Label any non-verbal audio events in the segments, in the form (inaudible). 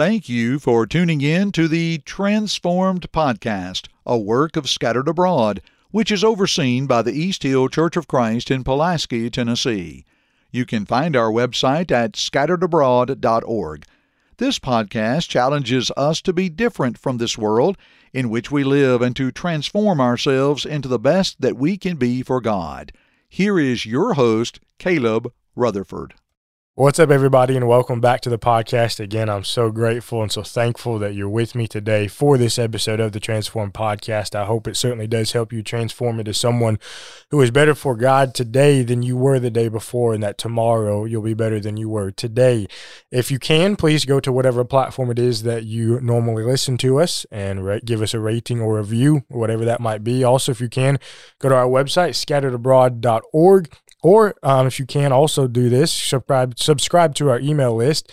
Thank you for tuning in to the Transformed Podcast, a work of Scattered Abroad, which is overseen by the East Hill Church of Christ in Pulaski, Tennessee. You can find our website at scatteredabroad.org. This podcast challenges us to be different from this world in which we live and to transform ourselves into the best that we can be for God. Here is your host, Caleb Rutherford. What's up, everybody, and welcome back to the podcast. Again, I'm so grateful and so thankful that you're with me today for this episode of the Transform Podcast. I hope it certainly does help you transform into someone who is better for God today than you were the day before, and that tomorrow you'll be better than you were today. If you can, please go to whatever platform it is that you normally listen to us and ra- give us a rating or review, or whatever that might be. Also, if you can, go to our website, scatteredabroad.org or um, if you can also do this, subscribe subscribe to our email list.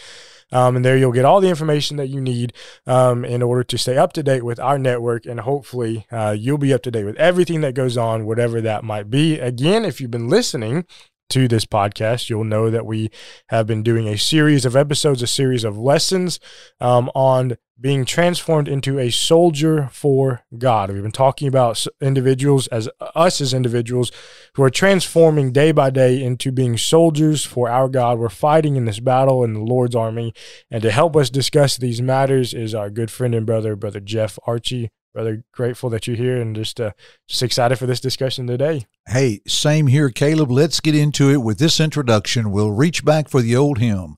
Um, and there you'll get all the information that you need um, in order to stay up to date with our network. And hopefully, uh, you'll be up to date with everything that goes on, whatever that might be. Again, if you've been listening to this podcast, you'll know that we have been doing a series of episodes, a series of lessons um, on being transformed into a soldier for God. We've been talking about individuals as us as individuals who are transforming day by day into being soldiers for our God. We're fighting in this battle in the Lord's army. And to help us discuss these matters is our good friend and brother, Brother Jeff Archey. Brother, grateful that you're here and just uh, just excited for this discussion today. Hey, same here, Caleb. Let's get into it with this introduction. We'll reach back for the old hymn.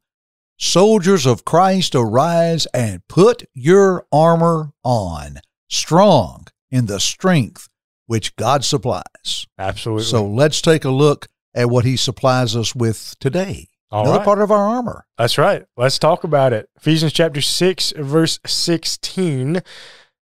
Soldiers of Christ, arise and put your armor on, strong in the strength which God supplies. Absolutely. So let's take a look at what he supplies us with today. All Another right. part of our armor. That's right. Let's talk about it. Ephesians chapter 6, verse 16.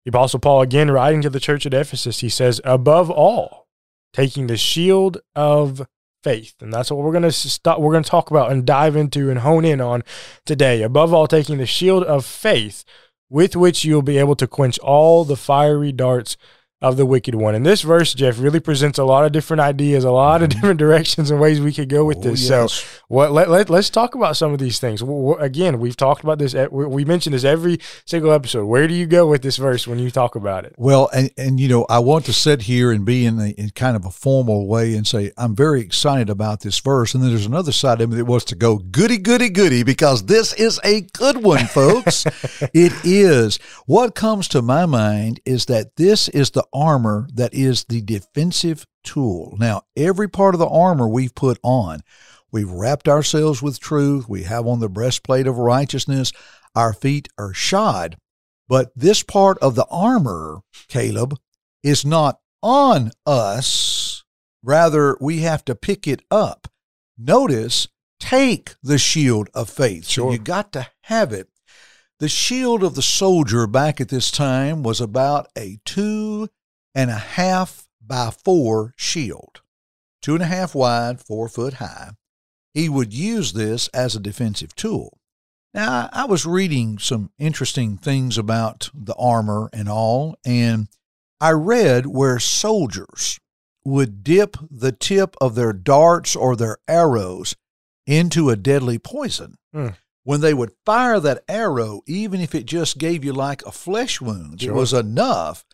The Apostle Paul, again writing to the church at Ephesus, he says, Above all, taking the shield of faith. And that's what we're going to stop we're going to talk about and dive into and hone in on today. Above all taking the shield of faith with which you'll be able to quench all the fiery darts of the wicked one. And this verse, Jeff, really presents a lot of different ideas, a lot of different directions and ways we could go with Mm-hmm. Oh, this. yes. So, what let, let, let's talk about some of these things. Again, we've talked about this. We we mentioned this every single episode. Where do you go with this verse when you talk about it? Well, and, and you know, I want to sit here and be in, a, in kind of a formal way and say, I'm very excited about this verse. And then there's another side of me that wants to go, goody, goody, goody, because this is a good one, folks. (laughs) it is. What comes to my mind is that this is the armor that is the defensive tool. Now, every part of the armor we've put on, we've wrapped ourselves with truth. We have on the breastplate of righteousness. Our feet are shod. But this part of the armor, Caleb, is not on us. Rather, we have to pick it up. Notice, take the shield of faith. So Sure. you got to have it. The shield of the soldier back at this time was about a two and a half by four shield, two and a half wide, four foot high. He would use this as a defensive tool. Now, I was reading some interesting things about the armor and all, and I read where soldiers would dip the tip of their darts or their arrows into a deadly poison. Hmm. When they would fire that arrow, even if it just gave you like a flesh wound, Sure. it was enough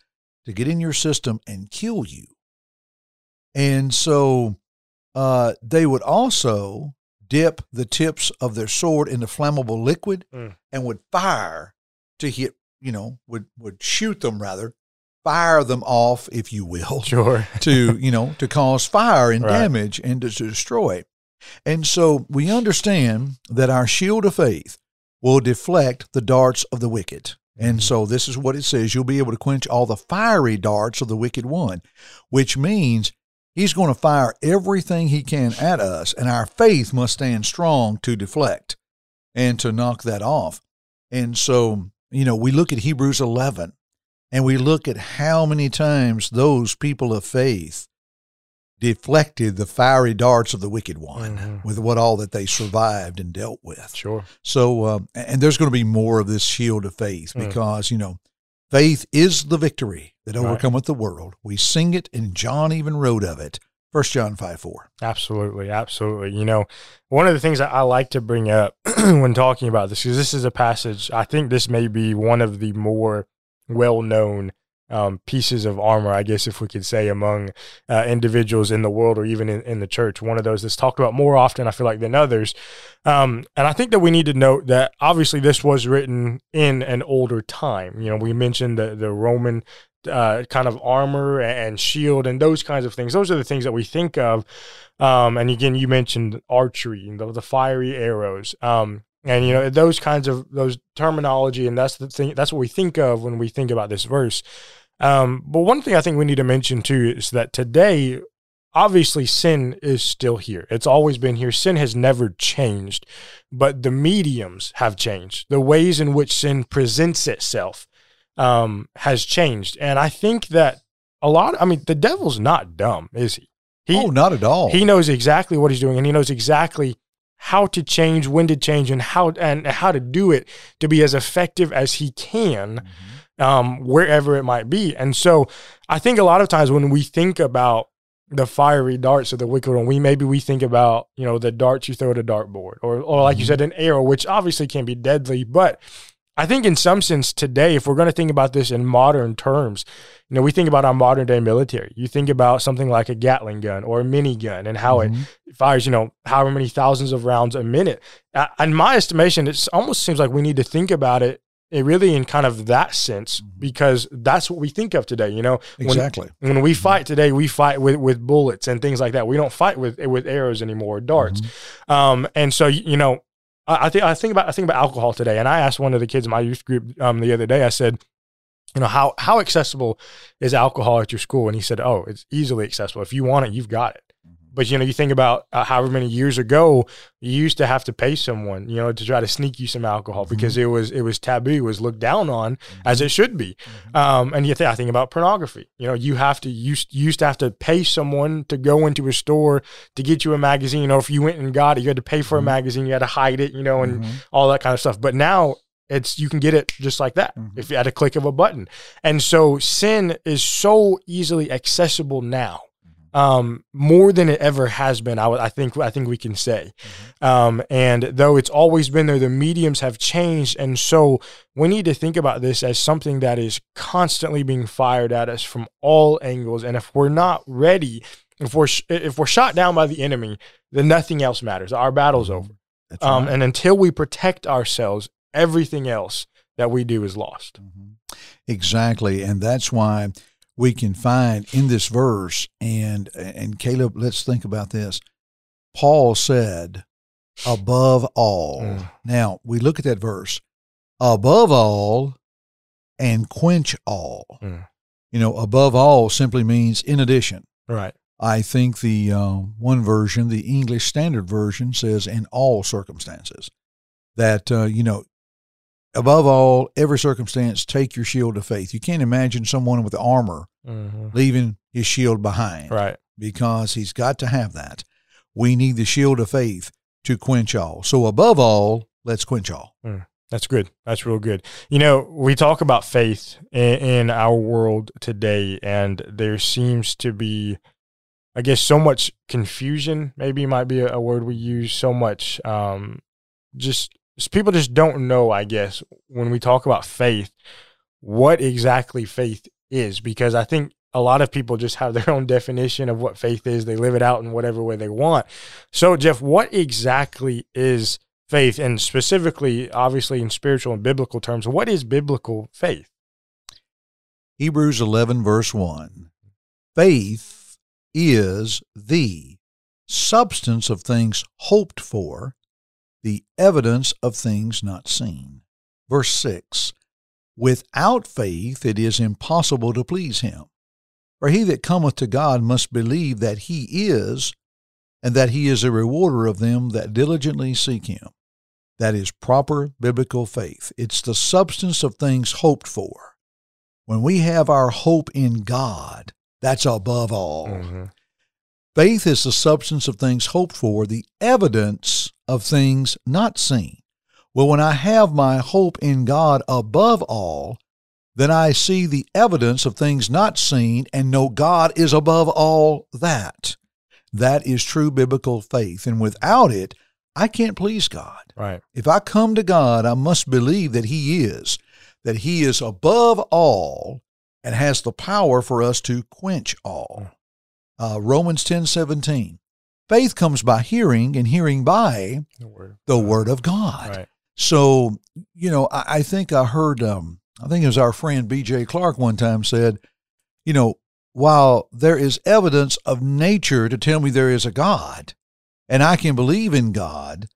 to get in your system and kill you. And so uh, they would also dip the tips of their sword in the flammable liquid Mm. and would fire to hit, you know, would, would shoot them rather, fire them off, if you will, (laughs) Sure. (laughs) to, you know, to cause fire and Right. damage and to destroy. And so we understand that our shield of faith will deflect the darts of the wicked. And so this is what it says you'll be able to quench all the fiery darts of the wicked one, which means he's going to fire everything he can at us, and our faith must stand strong to deflect and to knock that off. And so, you know, we look at Hebrews 11 and we look at how many times those people of faith deflected the fiery darts of the wicked one Mhm. with what all that they survived and dealt with. Sure. So, um, and there's going to be more of this shield of faith Mm. because, you know, faith is the victory that Right. overcometh the world. We sing it, and John even wrote of it. First John 5 4. Absolutely. Absolutely. You know, one of the things that I like to bring up (clears throat) when talking about this, because this is a passage, I think this may be one of the more well known um, pieces of armor, I guess, if we could say, among uh, individuals in the world or even in, in, the church. One of those that's talked about more often, I feel like, than others. Um, and I think that we need to note that obviously this was written in an older time. You know, we mentioned the, the Roman uh, kind of armor and shield and those kinds of things. Those are the things that we think of. Um, and again, you mentioned archery, the, the fiery arrows. Um, and you know those kinds of those terminology, and that's the thing. That's what we think of when we think about this verse. Um, but one thing I think we need to mention too is that today, obviously, sin is still here. It's always been here. Sin has never changed, but the mediums have changed. The ways in which sin presents itself um, has changed. And I think that a lot, I mean, the devil's not dumb, is he? he oh, not at all. He knows exactly what he's doing and he knows exactly how to change, when to change, and how and how to do it to be as effective as he can, mm-hmm. Um, wherever it might be. And so, I think a lot of times when we think about the fiery darts of the wicked one, we maybe we think about you know the darts you throw at a dartboard, or or like mm-hmm. you said, an arrow, which obviously can be deadly, but I think in some sense today, if we're going to think about this in modern terms, you know, we think about our modern day military. You think about something like a Gatling gun or a minigun and how mm-hmm. it fires, you know, however many thousands of rounds a minute. In my estimation, it almost seems like we need to think about it it really in kind of that sense mm-hmm. because that's what we think of today you know when, exactly when we fight today we fight with with bullets and things like that we don't fight with with arrows anymore darts mm-hmm. um and so you know I, think I think about I think about alcohol today, and I asked one of the kids in my youth group um, the other day. I said, you know how how accessible is alcohol at your school? And he said, oh, it's easily accessible. If you want it, you've got it. But you know, you think about uh, however many years ago, you used to have to pay someone, you know, to try to sneak you some alcohol mm-hmm. because it was it was taboo, it was looked down on mm-hmm. as it should be. Mm-hmm. Um, and you think I think about pornography. You know, you have to you used, used to have to pay someone to go into a store to get you a magazine. You know, if you went and got it, you had to pay for a mm-hmm. magazine, you had to hide it, you know, and mm-hmm. all that kind of stuff. But now it's you can get it just like that mm-hmm. if you had a click of a button. And so sin is so easily accessible now um, more than it ever has been. I, w- I think I think we can say, mm-hmm. um, and though it's always been there, the mediums have changed, and so we need to think about this as something that is constantly being fired at us from all angles. And if we're not ready, if we're sh- if we're shot down by the enemy, then nothing else matters. Our battle's mm-hmm. over. Um, right. And until we protect ourselves, everything else that we do is lost. Mm-hmm. Exactly, and that's why we can find in this verse. And and Caleb, let's think about this. Paul said, "Above all." Mm. Now we look at that verse, above all, and quench all. Mm. You know, above all simply means in addition. Right. I think the uh, one version, the English Standard Version, says in all circumstances. That uh, you know, above all, every circumstance, take your shield of faith. You can't imagine someone with armor mm-hmm. leaving his shield behind. Right. Because he's got to have that. We need the shield of faith to quench all. So, above all, let's quench all. Mm, that's good. That's real good. You know, we talk about faith in, in our world today, and there seems to be, I guess, so much confusion, maybe might be a, a word we use, so much um, just people just don't know, I guess, when we talk about faith, what exactly faith is, because I think a lot of people just have their (laughs) own definition of what faith is. They live it out in whatever way they want. So, Jeff, what exactly is faith? And specifically, obviously, in spiritual and biblical terms, what is biblical faith? Hebrews 11, verse 1 Faith is the substance of things hoped for the evidence of things not seen. Verse 6 Without faith it is impossible to please him. For he that cometh to God must believe that he is, and that he is a rewarder of them that diligently seek him. That is proper biblical faith. It's the substance of things hoped for. When we have our hope in God, that's above all. Mm-hmm. Faith is the substance of things hoped for, the evidence of things not seen. Well, when I have my hope in God above all, then I see the evidence of things not seen and know God is above all that. That is true biblical faith. And without it, I can't please God. Right. If I come to God, I must believe that He is, that He is above all and has the power for us to quench all. Uh, Romans ten seventeen. Faith comes by hearing, and hearing by The word. the Word of God. Right. So, you know, I, I think I heard, um, I think it was our friend B.J. Clark one time said, you know, while there is evidence of nature to tell me there is a God, and I can believe in God,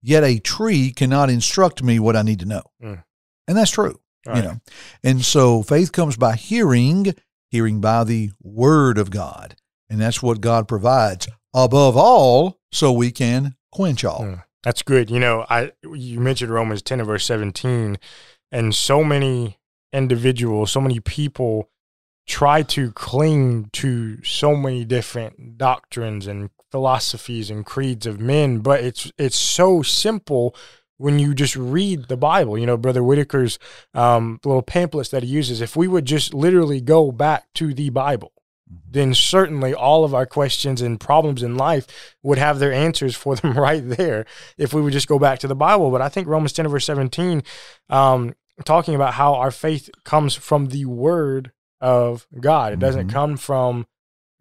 yet a tree cannot instruct me what I need to know. Mm. And that's true, Right. you know. And so faith comes by hearing, hearing by the Word of God. And that's what God provides above all, so we can quench all. Mm. That's good. You know, I you mentioned Romans 10 and verse 17, and so many individuals, so many people try to cling to so many different doctrines and philosophies and creeds of men, but it's it's so simple when you just read the Bible. You know, Brother Whitaker's um, little pamphlets that he uses. If we would just literally go back to the Bible, then certainly all of our questions and problems in life would have their answers for them (laughs) right there if we would just go back to the Bible. But I think Romans 10 verse 17, um, talking about how our faith comes from the word of God. It doesn't Mhm. come from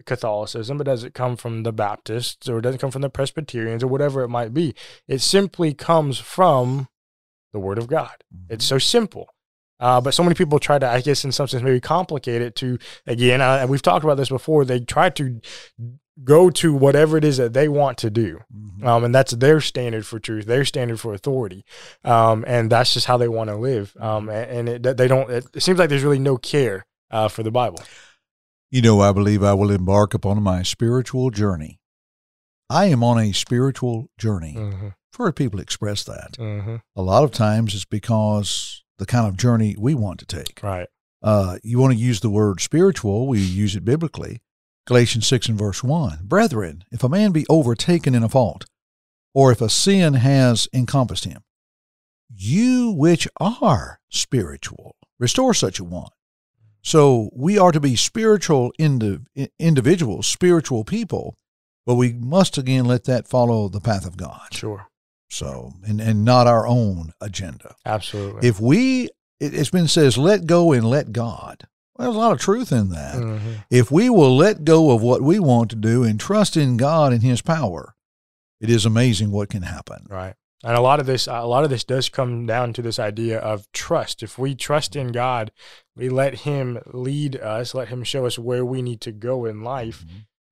Catholicism, it doesn't come from the Baptists or it doesn't come from the Presbyterians or whatever it might be. It simply comes from the word of God. It's so simple. Uh, but so many people try to, I guess, in some sense, maybe complicate it to, again, uh, we've talked about this before. They try to go to whatever it is that they want to do. Mhm. Um, and that's their standard for truth, their standard for authority. Um, and that's just how they want to live. Um, and and it, they don't, it, it seems like there's really no care uh, for the Bible. You know, I believe I will embark upon my spiritual journey. I am on a spiritual journey. Mm-hmm. I've heard people express that. Mm-hmm. A lot of times it's because the kind of journey we want to take. Right. Uh, you want to use the word spiritual, we use it biblically. Galatians 6 and verse 1. Brethren, if a man be overtaken in a fault, or if a sin has encompassed him, you which are spiritual, restore such a one. So we are to be spiritual indiv- individuals, spiritual people, but we must again let that follow the path of God. Sure. So, and, and not our own agenda. Absolutely. If we, it, it's been says, let go and let God. Well, there's a lot of truth in that. Mhm. If we will let go of what we want to do and trust in God and His power, it is amazing what can happen. Right. And a lot of this, a lot of this does come down to this idea of trust. If we trust in God, we let Him lead us, let Him show us where we need to go in life,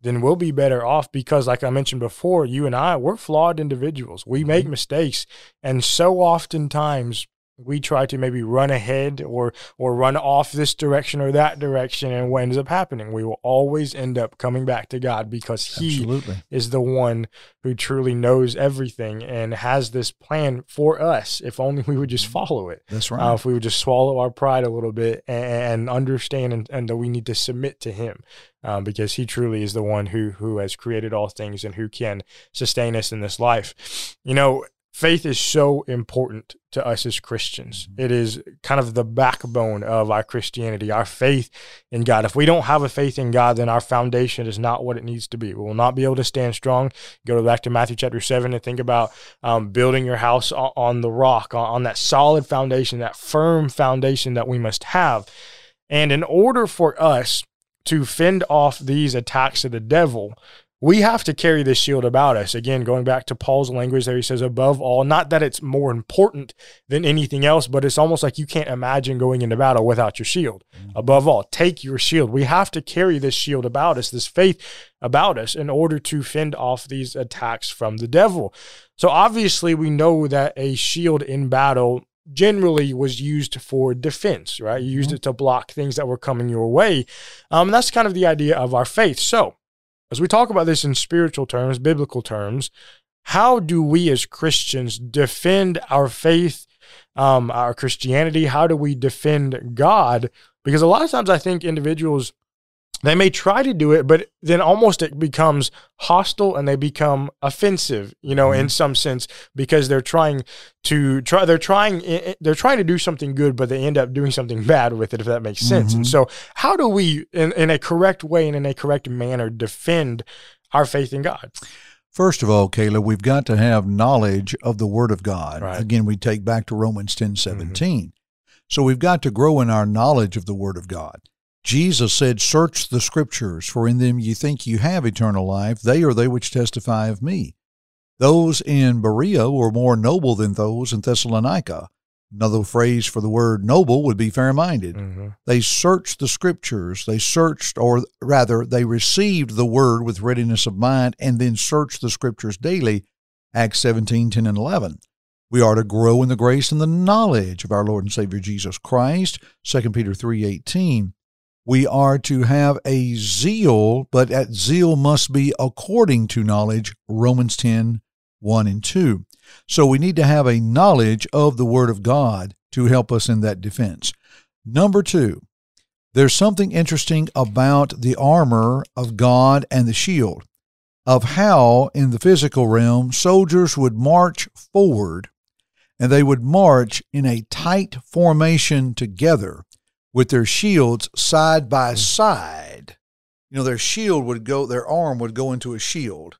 then we'll be better off because, like I mentioned before, you and I, we're flawed individuals. We make mm-hmm. mistakes. And so oftentimes we try to maybe run ahead or or run off this direction or that direction. And what ends up happening, we will always end up coming back to God because He Absolutely. is the one who truly knows everything and has this plan for us if only we would just follow it. That's right. Uh, if we would just swallow our pride a little bit and, and understand and, and that we need to submit to him um, because he truly is the one who who has created all things and who can sustain us in this life. You know, faith is so important to us as Christians. It is kind of the backbone of our Christianity, our faith in God. If we don't have a faith in God, then our foundation is not what it needs to be. We will not be able to stand strong. Go back to Matthew chapter 7 and think about um, building your house on, the rock, on that solid foundation, that firm foundation that we must have. And in order for us to fend off these attacks of the devil, we have to carry this shield about us. Again, going back to Paul's language there, he says, above all, not that it's more important than anything else, but it's almost like you can't imagine going into battle without your shield. Above all, take your shield. We have to carry this shield about us, this faith about us, in order to fend off these attacks from the devil. So obviously, we know that a shield in battle generally was used for defense, right? You used it to block things that were coming your way. Um, that's kind of the idea of our faith. So, as we talk about this in spiritual terms, biblical terms, how do we as Christians defend our faith, um, our Christianity? How do we defend God? Because a lot of times I think individuals they may try to do it, but then almost it becomes hostile and they become offensive, you know, in mm-hmm. some sense, because they're trying to try, they're trying, eh, eh, they're trying to do something good, but they end up doing something (laughs) bad with it, if that makes sense. And Mhm. so, how do we, in, in a correct way and in a correct manner, defend our faith in God. First of all, Caleb, we've got to have knowledge of the Word of God. Right. Again, we take back to Romans ten mm-hmm. seventeen. So we've got to grow in our knowledge of the Word of God. Jesus said, Search the Scriptures, for in them ye think you have eternal life. They are they which testify of me. Those in Berea were more noble than those in Thessalonica. Another phrase for the word noble would be fair minded. Mm-hmm. They searched the scriptures. They searched, or rather, they received the word with readiness of mind and then searched the scriptures daily. Acts 17, 10, and 11. We are to grow in the grace and the knowledge of our Lord and Savior Jesus Christ. 2 Peter 3, 18. We are to have a zeal, but that zeal must be according to knowledge. Romans 10, 1 and 2. So we need to have a knowledge of the Word of God to help us in that defense. Number two, there's something interesting about the armor of God and the shield, of how in the physical realm soldiers would march forward and they would march in a tight formation together with their shields side by mm. side. You know, their shield would go, their arm would go into a shield.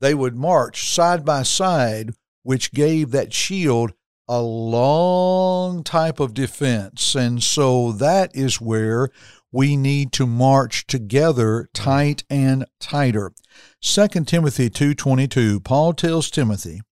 They would march side by side which gave that shield a long type of defense. And so that is where we need to march together tight and tighter. 2 Timothy 2:22 Paul tells Timothy,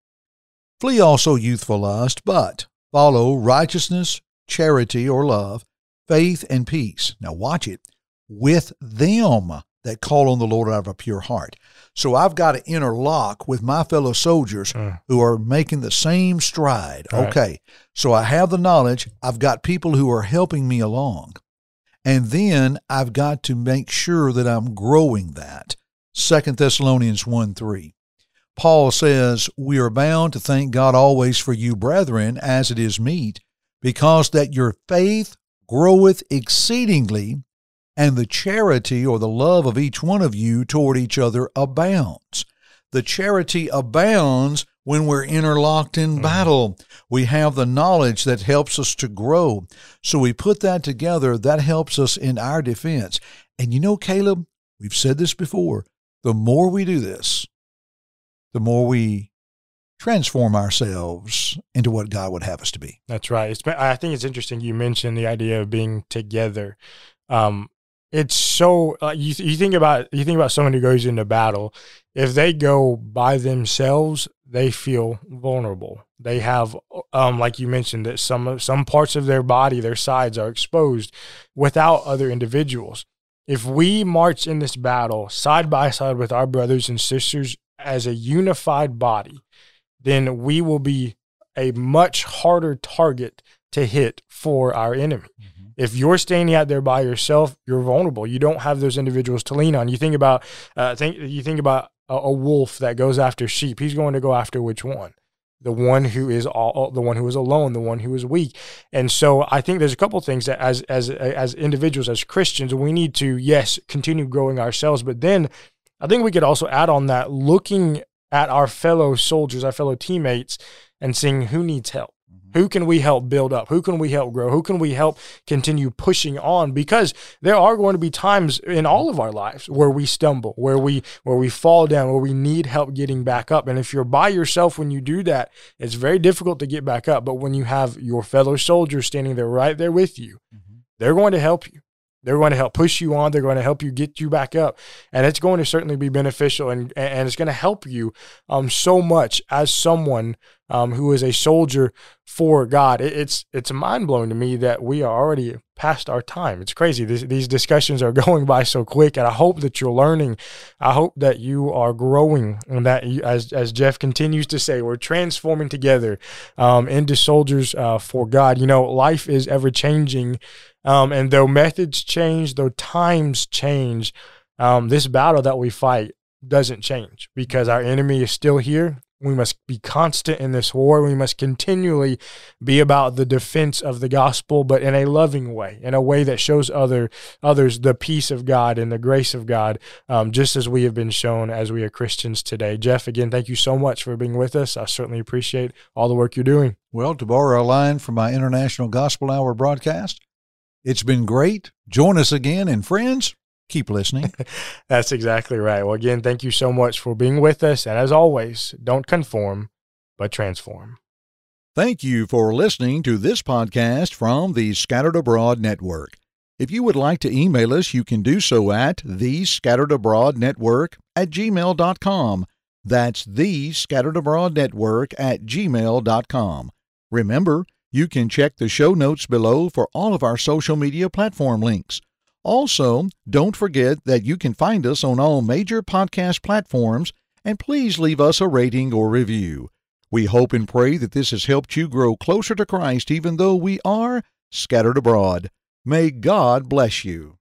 "Flee also youthful lust, but follow righteousness, charity or love, faith and peace." Now watch it. With them that call on the Lord out of a pure heart. So I've got to interlock with my fellow soldiers Mm. who are making the same stride. Right. Okay. So I have the knowledge. I've got people who are helping me along. And then I've got to make sure that I'm growing that. Second Thessalonians 1 3. Paul says, We are bound to thank God always for you, brethren, as it is meet, because that your faith groweth exceedingly, and the charity or the love of each one of you toward each other abounds. The charity abounds when we're interlocked in mm-hmm. battle. We have the knowledge that helps us to grow. So we put that together, that helps us in our defense. And you know, Caleb, we've said this before the more we do this, the more we transform ourselves into what God would have us to be. That's right. I think it's interesting you mentioned the idea of being together. Um, it's so uh, you you think about you think about someone who goes into battle. If they go by themselves, they feel vulnerable. They have, um, like you mentioned, that some some parts of their body, their sides, are exposed without other individuals. If we march in this battle side by side with our brothers and sisters as a unified body, then we will be a much harder target to hit for our enemy. If you're standing out there by yourself, you're vulnerable. You don't have those individuals to lean on. You think about, uh, think you think about a, a wolf that goes after sheep. He's going to go after which one? The one who is all, the one who is alone, the one who is weak. And so I think there's a couple things that as as as individuals, as Christians, we need to yes continue growing ourselves, but then I think we could also add on that looking at our fellow soldiers, our fellow teammates, and seeing who needs help. Mm-hmm. Who can we help build up? Who can we help grow? Who can we help continue pushing on? Because there are going to be times in all of our lives where we stumble, where we where we fall down, where we need help getting back up. And if you're by yourself when you do that, it's very difficult to get back up. But when you have your fellow soldiers standing there right there with you, mm-hmm. they're going to help you. They're going to help push you on. They're going to help you get you back up, and it's going to certainly be beneficial, and and it's going to help you um so much as someone um who is a soldier for God. It, it's it's mind blowing to me that we are already past our time. It's crazy. These, these discussions are (laughs) going by so quick, and I hope that you're learning. I hope that you are growing, and that you, as as Jeff continues to say, we're transforming together um, into soldiers uh, for God. You know, life is ever changing. Um, and though methods change, though times change, um, this battle that we fight doesn't change because our enemy is still here. We must be constant in this war. We must continually be about the defense of the gospel, but in a loving way, in a way that shows other others the peace of God and the grace of God, um, just as we have been shown as we are Christians today. Jeff, again, thank you so much for being with us. I certainly appreciate all the work you're doing. Well, to borrow a line from my International Gospel Hour broadcast, it's been great. Join us again, and friends, keep listening. (laughs) That's exactly right. Well, again, thank you so much for being with us. And as always, don't conform, but transform. Thank you for listening to this podcast from the Scattered Abroad Network. If you would like to email us, you can do so at the Scattered Abroad Network at gmail.com. That's the Scattered Abroad Network at gmail.com. Remember, you can check the show notes below for all of our social media platform links. Also, don't forget that you can find us on all major podcast platforms and please leave us a rating or review. We hope and pray that this has helped you grow closer to Christ even though we are scattered abroad. May God bless you.